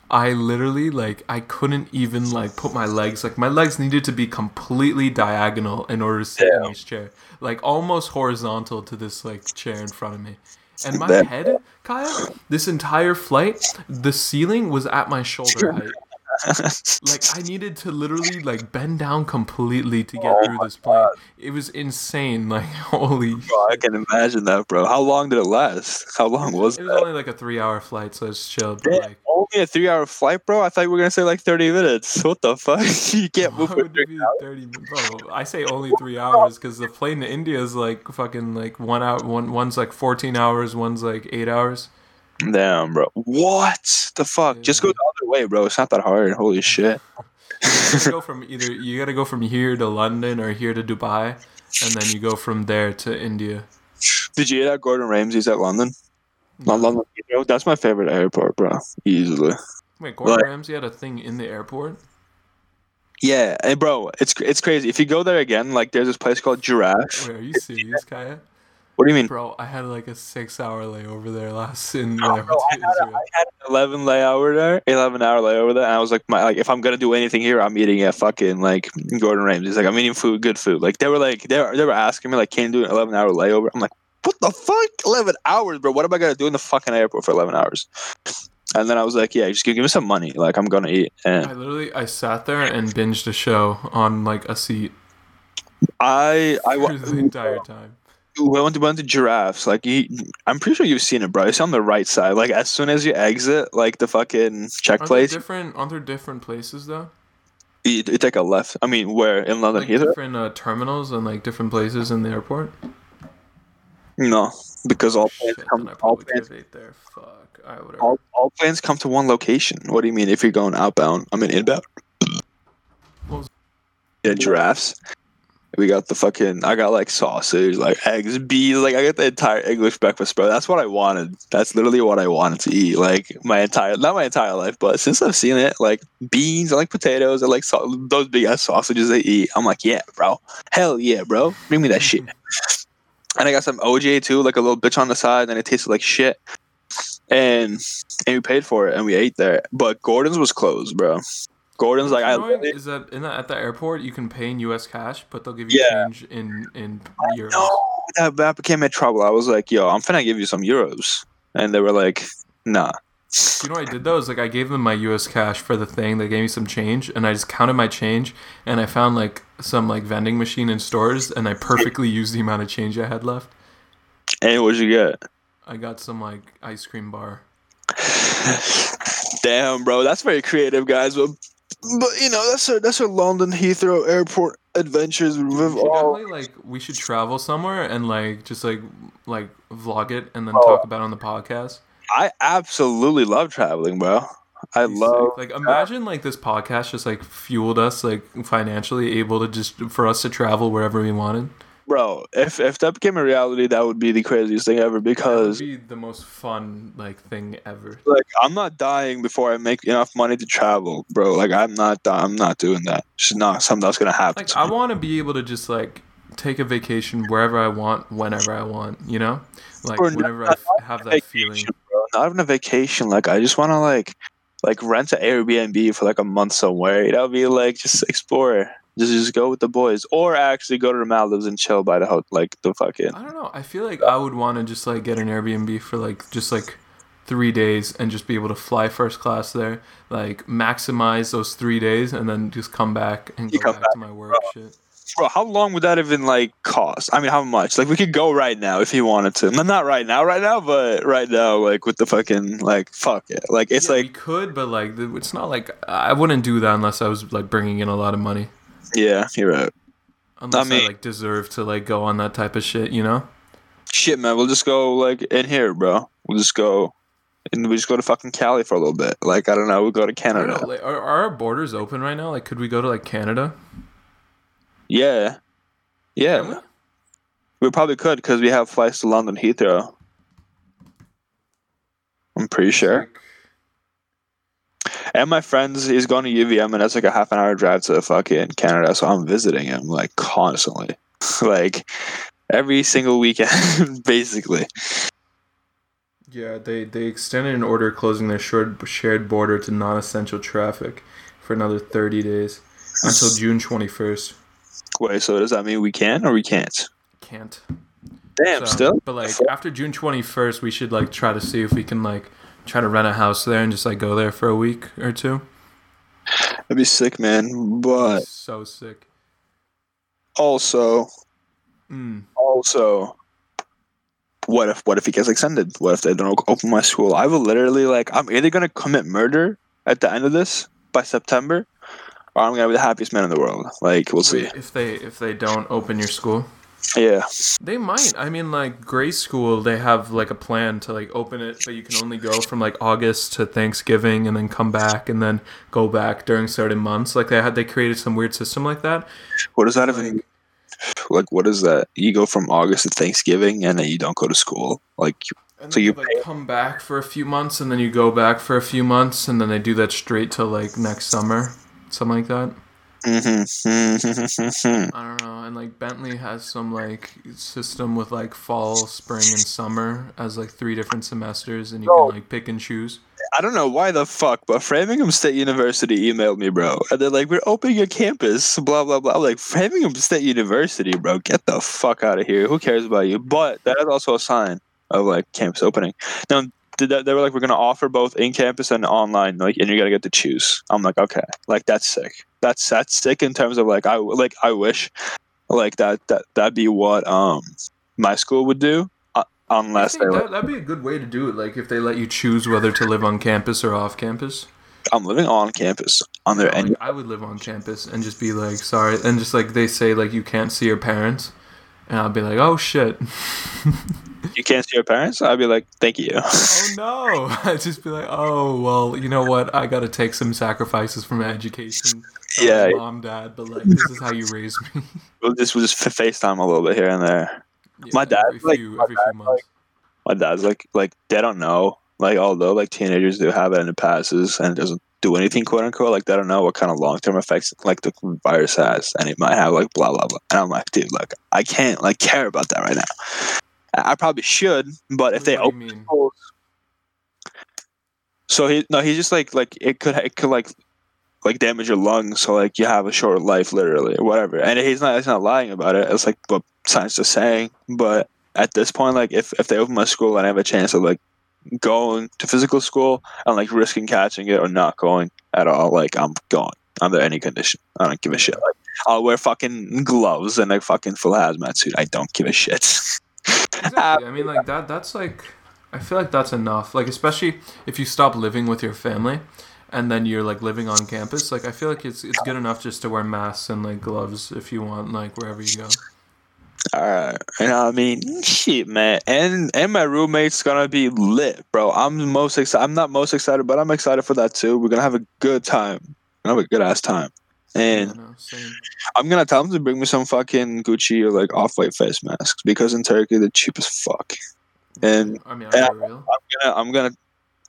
I literally like I couldn't even like put my legs like my legs needed to be completely diagonal in order to sit in this chair, like almost horizontal to this like chair in front of me. And my head, Kaya, this entire flight, the ceiling was at my shoulder height. Like I needed to literally like bend down completely to get Oh through this plane. It was insane. Like holy. Bro, I can imagine that, bro. How long did it last? How long was It it? was only like a three-hour flight, so it's chill. But like, only a three-hour flight, bro. I thought we were gonna say like thirty minutes. What the fuck? you can't move would it be thirty? Bro, I say only three hours because the plane to India is like fucking like one hour. One one's like fourteen hours. One's like eight hours. Damn, bro. What the fuck? Just go the other way, bro. It's not that hard. Holy shit. You gotta go from either you gotta go from here to London or here to Dubai, and then you go from there to India. Did you eat at Gordon Ramsay's at London? Not London. Heathrow? That's my favorite airport, bro. Easily. Wait, Gordon Like- Ramsay had a thing in the airport. Yeah, and bro, it's it's crazy. If you go there again, like there's this place called Giraffe. Wait, are you serious, Kaya? What do you mean? Bro, I had like a six-hour layover there last in oh, Bro, I went I had, a, I had an 11 layover there, 11 hour layover there, and I was like, my like, if I'm gonna do anything here, I'm eating at fucking like Gordon Ramsay's. Like, I'm eating food, good food. Like, they were like, they were, they were asking me like, can you do an 11 hour layover? I'm like, what the fuck, 11 hours, bro? What am I gonna do in the fucking airport for 11 hours? And then I was like, yeah, just give, give me some money. Like, I'm gonna eat. And I literally I sat there and binged a show on like a seat I I for the entire time. We went to went to giraffes. Like, you, I'm pretty sure you've seen it, bro. It's on the right side. Like, as soon as you exit, like the fucking check Aren't there place, different? Aren't there different places though? you, you take a left. I mean, where in London? Like different uh, terminals and like different places in the airport. No, because all planes come all planes, could have ate there. Fuck. Alright, whatever. all, all planes come to one location. What do you mean if you're going outbound? I mean inbound. Yeah, giraffes. We got the fucking. I got like sausage, like eggs, bees. Like I got the entire English breakfast, bro. That's what I wanted. That's literally what I wanted to eat. Like my entire, not my entire life, but since I've seen it, like beans, I like potatoes, I like sau- those big ass sausages they eat. I'm like, yeah, bro. Hell yeah, bro. Bring me that shit. and I got some OJ too, like a little bitch on the side, and it tasted like shit. And and we paid for it, and we ate there. But Gordon's was closed, bro. Gordon's like I literally- is that at the airport you can pay in U.S. cash, but they'll give you Yeah. change in in euros. no, that, that became a trouble. I was like, yo, I'm finna give you some euros, and they were like, nah. You know what I did though? Is like I gave them my U.S. cash for the thing. They gave me some change, and I just counted my change, and I found like some like vending machine in stores, and I perfectly used the amount of change I had left. And what'd you get? I got some like ice cream bar. Damn, bro, that's very creative, guys. But, but you know, that's our that's our London Heathrow Airport adventures. We With should all, like we should travel somewhere and like just like like vlog it and then Oh. talk about it on the podcast. I absolutely love traveling, bro. I love. like imagine like this podcast just like fueled us like financially able to just for us to travel wherever we wanted. Bro, if if that became a reality, that would be the craziest thing ever. That would Because be the most fun like thing ever. like, I'm not dying before I make enough money to travel, bro. Like, I'm not. I'm not doing that. It's not something that's gonna happen. Like to I want to be able to just like take a vacation wherever I want, whenever I want. You know, like Or whenever I not f- have that feeling. bro. Not even a vacation. Like, I just want to like, like rent an Airbnb for like a month somewhere. You know, be like just explore. Just just go with the boys, or actually go to the Maldives and chill by the ho- like the fucking. I don't know. I feel like I would want to just like get an Airbnb for like just like three days and just be able to fly first class there, like maximize those three days and then just come back and You go come back, to my work shit. Bro, how long would that even like cost? I mean, how much? Like, we could go right now if you wanted to. No, not right now, right now, but right now, like with the fucking like, fuck it. Like, it's yeah, we like, could, but like it's not like I wouldn't do that unless I was like bringing in a lot of money. Yeah, you're right. Unless I, mean- like deserve to like go on that type of shit, you know? Shit, man, we'll just go like in here, bro. We'll just go, and we just go to fucking Cali for a little bit. Like, I don't know, we'll go to Canada. know, like, are, are our borders open right now? Like, could we go to like Canada? Yeah, yeah. Can we? We probably could because we have flights to London Heathrow. I'm pretty sure. Like, And my friends, he's going to UVM, and that's like a half an hour drive to fucking Canada. So I'm visiting him like constantly, like every single weekend, basically. Yeah, they they extended an order closing their short shared border to non-essential traffic for another 30 days until June 21st. Wait, so does that mean we can or we can't? Can't. Damn, So, still. But like after June 21st, we should like try to see if we can like try to rent a house there and just like go there for a week or two. That'd be sick, man. But so sick. also, Mm. also, what if what if he gets extended? What if they don't open my school? I will literally like I'm either gonna commit murder at the end of this by September, or I'm gonna be the happiest man in the world. Like we'll see. If they if they don't open your school, Yeah, they might. I mean, like grade School, they have like a plan to like open it, but you can only go from like August to Thanksgiving, and then come back, and then go back during certain months. Like they had they created some weird system like that. what does that even Like? What is that? You go from August to Thanksgiving, and then you don't go to school. Like and So you like come back for a few months, and then you go back for a few months, and then they do that straight to like next summer, something like that. Mhm. I don't know. And like Bentley has some like system with like fall, spring, and summer as like three different semesters, and you Bro. can like pick and choose. I don't know why the fuck, but Framingham State University emailed me, bro. And they're like, we're opening a campus, blah, blah, blah. I'm like, Framingham State University, bro, get the fuck out of here. Who cares about you? But that is also a sign of like campus opening. Now, did that, they were like, we're going to offer both in campus and online, like, and you got to get to choose. I'm like, okay, like, that's sick. That's, that's sick in terms of like, I, like, I wish like that, that, that'd be what, um, my school would do. uh, Unless they that, that'd be a good way to do it. Like if they let you choose whether to live on campus or off campus. I'm living on campus on their end. I would live on campus and just be like, sorry, and just like they say, like you can't see your parents, and I'll be like, oh shit, You can't see your parents? I'd be like, thank you. oh no, I'd just be like, oh well, you know what, I gotta take some sacrifices for my education. Yeah. mom, dad, but like this is how you raise me. We'll just we'll just FaceTime a little bit here and there. Yeah, My dad, every like, few, my every few months. My dad's like like they don't know. Like although like teenagers do have it and it passes and it doesn't do anything quote unquote, like they don't know what kind of long term effects like the virus has and it might have like blah blah blah. And I'm like, dude, like I can't like care about that right now. I probably should, but if they open. So he no, he's just like like it could it could like like damage your lungs, so like you have a short life literally or whatever. And he's not he's not lying about it. It's like what science is saying. But at this point, like if if they open my school and I have a chance of like going to physical school and like risking catching it or not going at all, like I'm going under any condition. I don't give a shit. Like I'll wear fucking gloves and a fucking full hazmat suit. I don't give a shit. Exactly. I mean, like that. That's like, I feel like that's enough. Like, especially if you stop living with your family, and then you're like living on campus. Like, I feel like it's it's good enough just to wear masks and like gloves if you want, like wherever you go. All right, know I mean, shit, man, and and my roommate's gonna be lit, bro. I'm most excited. I'm not most excited, but I'm excited for that too. We're gonna have a good time. We're gonna have a good ass time, and I know, same. I'm gonna tell them to bring me some fucking Gucci or like off white face masks because in Turkey they're cheap as fuck. And I mean, and real? I'm gonna, I'm gonna,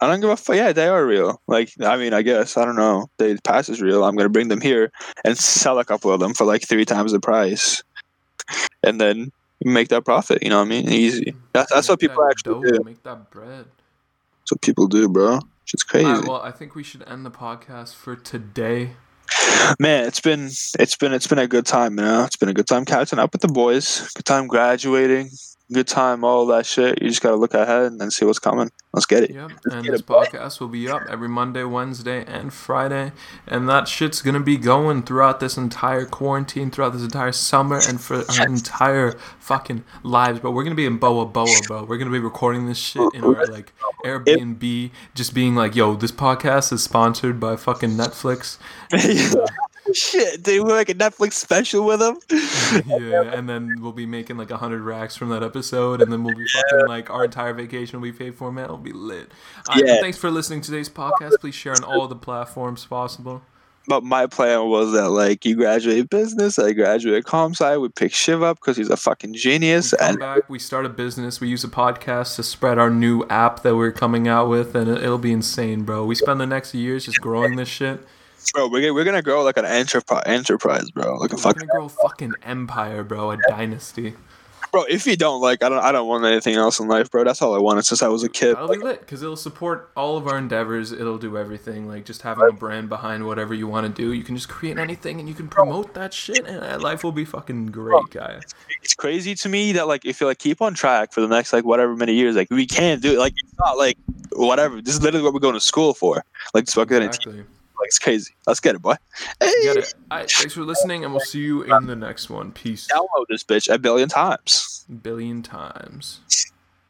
I don't give a fuck. Yeah, they are real. Like, I mean, I guess I don't know. They pass is real. I'm gonna bring them here and sell a couple of them for like three times the price, and then make that profit. You know what I mean? Easy. Mm-hmm. That's that's what people that actually dough, do. Make that bread. That's what people do, bro. It's crazy. Alright, well, I think we should end the podcast for today. Man, it's been it's been it's been a good time, you know. It's been a good time catching up with the boys. Good time graduating. Good time, all that shit. You just gotta look ahead and then see what's coming. Let's get it. Yep, Let's and this podcast will be up every Monday, Wednesday, and Friday. And that shit's gonna be going throughout this entire quarantine, throughout this entire summer, and for our entire fucking lives. But we're gonna be in Bora Bora, bro. We're gonna be recording this shit in our like Airbnb, just being like, "Yo, this podcast is sponsored by fucking Netflix." Uh, Shit, dude, we're like a Netflix special with them. yeah, and then we'll be making like a hundred racks from that episode, and then we'll be fucking like our entire vacation will be paid for, man. It'll be lit. Right, Yeah. thanks for listening to today's podcast. Please share on all the platforms possible. But my plan was that like you graduate business, I graduate comp sci, we pick Shiv up because he's a fucking genius, We and back, we start a business, we use a podcast to spread our new app that we're coming out with, and it'll be insane, bro. We spend the next years just growing this shit. Bro, we're gonna, we're gonna grow like an enterprise, enterprise, bro, like a We're fucking. gonna grow a fucking empire, bro, a dynasty. bro. If you don't like, I don't, I don't want anything else in life, bro. That's all I wanted since I was a kid. That'll be lit because it'll support all of our endeavors. It'll do everything. Like just having a brand behind whatever you want to do. You can just create anything and you can promote that shit, and life will be fucking great, guy. It's crazy to me that like if you like keep on track for the next like whatever many years, like we can do it. Like it's not like whatever. This is literally what we're going to school for. Like fucking Exactly. like it's crazy. Let's get it, boy. Hey, got it. Right, thanks for listening, and we'll see you in the next one. Peace. download this bitch a billion times. Billion times.